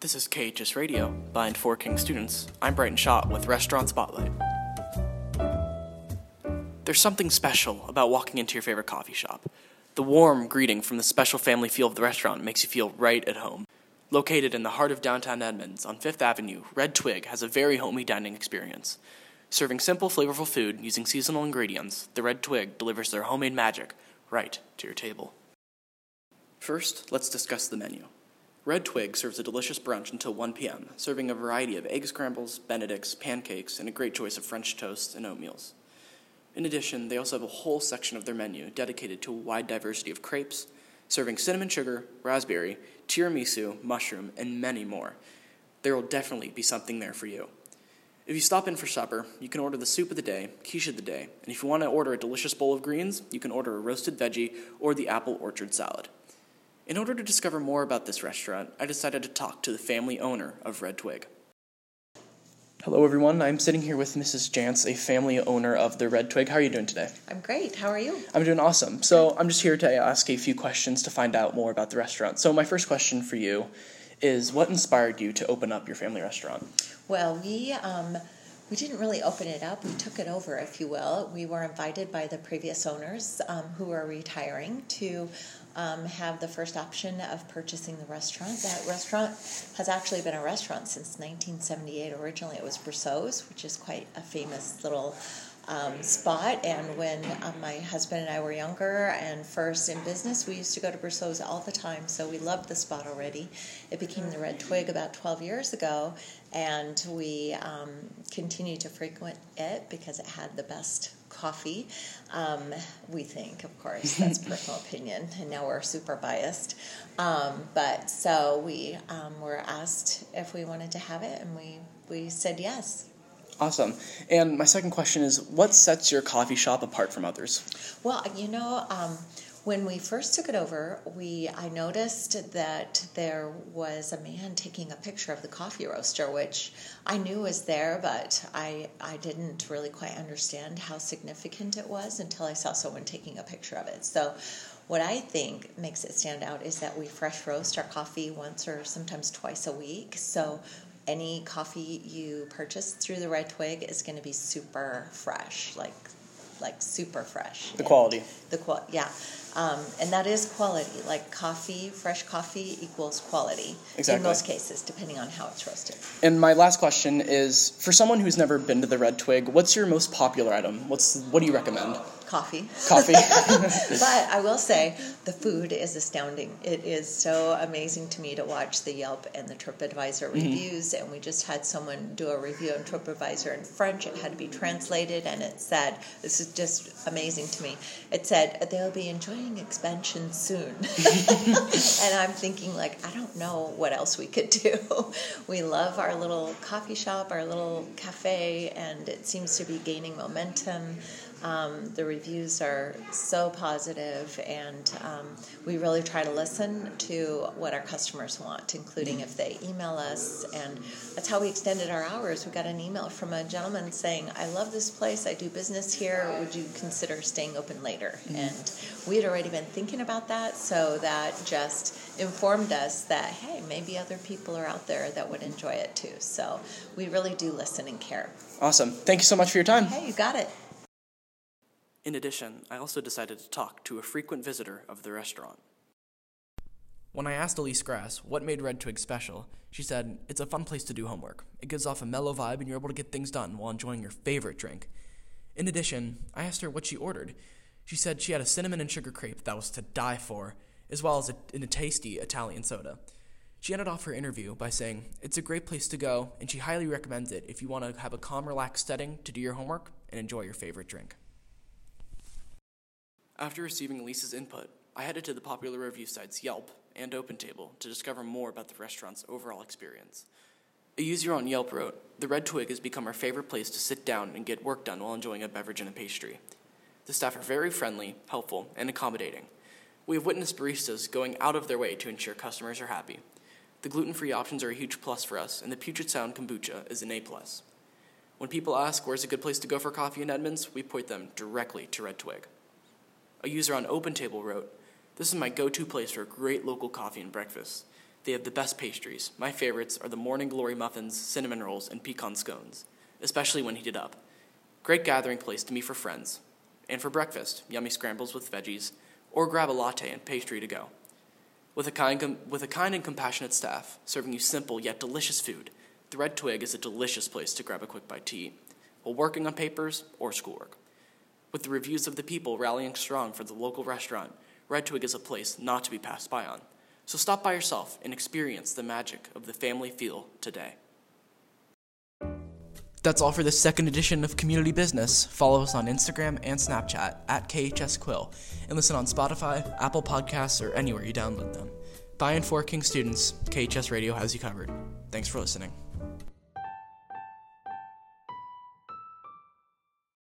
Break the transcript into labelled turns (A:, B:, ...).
A: This is KHS Radio by and for King students. I'm Brighton Shaw with Restaurant Spotlight. There's something special about walking into your favorite coffee shop. The warm greeting from the special family feel of the restaurant makes you feel right at home. Located in the heart of downtown Edmonds on Fifth Avenue, Red Twig has a very homey dining experience. Serving simple, flavorful food using seasonal ingredients, the Red Twig delivers their homemade magic right to your table. First, let's discuss the menu. Red Twig serves a delicious brunch until 1 p.m., serving a variety of egg scrambles, benedicts, pancakes, and a great choice of French toasts and oatmeals. In addition, they also have a whole section of their menu dedicated to a wide diversity of crepes, serving cinnamon sugar, raspberry, tiramisu, mushroom, and many more. There will definitely be something there for you. If you stop in for supper, you can order the soup of the day, quiche of the day, and if you want to order a delicious bowl of greens, you can order a roasted veggie or the apple orchard salad. In order to discover more about this restaurant, I decided to talk to the family owner of Red Twig. Hello, everyone. I'm sitting here with Mrs. Jance, a family owner of the Red Twig. How are you doing today?
B: I'm great. How are you?
A: I'm doing awesome. So, I'm just here to ask a few questions to find out more about the restaurant. So, my first question for you is what inspired you to open up your family restaurant?
B: Well, we um, we didn't really open it up. We took it over, if you will. We were invited by the previous owners um, who are retiring to um, have the first option of purchasing the restaurant. That restaurant has actually been a restaurant since 1978. Originally, it was Brusseau's, which is quite a famous little um, spot. And when um, my husband and I were younger and first in business, we used to go to Brusseau's all the time. So we loved the spot already. It became the Red Twig about 12 years ago, and we um, continue to frequent it because it had the best coffee. Um, we think, of course, that's personal opinion, and now we're super biased. Um, but so we um, were asked if we wanted to have it, and we we said yes.
A: Awesome. And my second question is what sets your coffee shop apart from others?
B: Well, you know, um, when we first took it over, we I noticed that there was a man taking a picture of the coffee roaster, which I knew was there, but I I didn't really quite understand how significant it was until I saw someone taking a picture of it. So what I think makes it stand out is that we fresh roast our coffee once or sometimes twice a week. So any coffee you purchase through the Red Twig is going to be super fresh, like like super fresh.
A: The quality.
B: The qual, yeah, um, and that is quality. Like coffee, fresh coffee equals quality
A: Exactly.
B: in most cases, depending on how it's roasted.
A: And my last question is for someone who's never been to the Red Twig, what's your most popular item? What's what do you recommend?
B: Coffee.
A: Coffee.
B: but I will say the food is astounding. It is so amazing to me to watch the Yelp and the TripAdvisor reviews. And we just had someone do a review on TripAdvisor in French. It had to be translated, and it said, "This is just amazing to me." It said they'll be enjoying expansion soon, and I'm thinking like, I don't know what else we could do. we love our little coffee shop, our little cafe, and it seems to be gaining momentum. Um, the reviews are so positive, and um, we really try to listen to what our customers want, including if they email us. And that's how we extended our hours. We got an email from a gentleman saying, I love this place, I do business here, would you consider staying open later? And we had already been thinking about that, so that just informed us that, hey, maybe other people are out there that would enjoy it too. So we really do listen and care.
A: awesome. Thank you so much for your time.
B: Hey, you got it.
A: In addition, I also decided to talk to a frequent visitor of the restaurant. When I asked Elise Grass what made Red Twig special, she said, It's a fun place to do homework. It gives off a mellow vibe and you're able to get things done while enjoying your favorite drink. In addition, I asked her what she ordered. She said she had a cinnamon and sugar crepe that was to die for, as well as a, a tasty Italian soda. She ended off her interview by saying, It's a great place to go, and she highly recommends it if you want to have a calm, relaxed setting to do your homework and enjoy your favorite drink. After receiving Lisa's input, I headed to the popular review sites Yelp and OpenTable to discover more about the restaurant's overall experience. A user on Yelp wrote, The Red Twig has become our favorite place to sit down and get work done while enjoying a beverage and a pastry. The staff are very friendly, helpful, and accommodating. We have witnessed baristas going out of their way to ensure customers are happy. The gluten free options are a huge plus for us, and the Puget Sound kombucha is an A. plus. When people ask where's a good place to go for coffee in Edmonds, we point them directly to Red Twig. A user on OpenTable wrote, This is my go to place for great local coffee and breakfast. They have the best pastries. My favorites are the Morning Glory muffins, cinnamon rolls, and pecan scones, especially when heated up. Great gathering place to meet for friends. And for breakfast, yummy scrambles with veggies, or grab a latte and pastry to go. With a, kind, with a kind and compassionate staff, serving you simple yet delicious food, the Red Twig is a delicious place to grab a quick bite to eat, while working on papers or schoolwork. With the reviews of the people rallying strong for the local restaurant, Red Twig is a place not to be passed by on. So stop by yourself and experience the magic of the family feel today. That's all for this second edition of Community Business. Follow us on Instagram and Snapchat at KHS Quill and listen on Spotify, Apple Podcasts, or anywhere you download them. By and for King students, KHS Radio has you covered. Thanks for listening.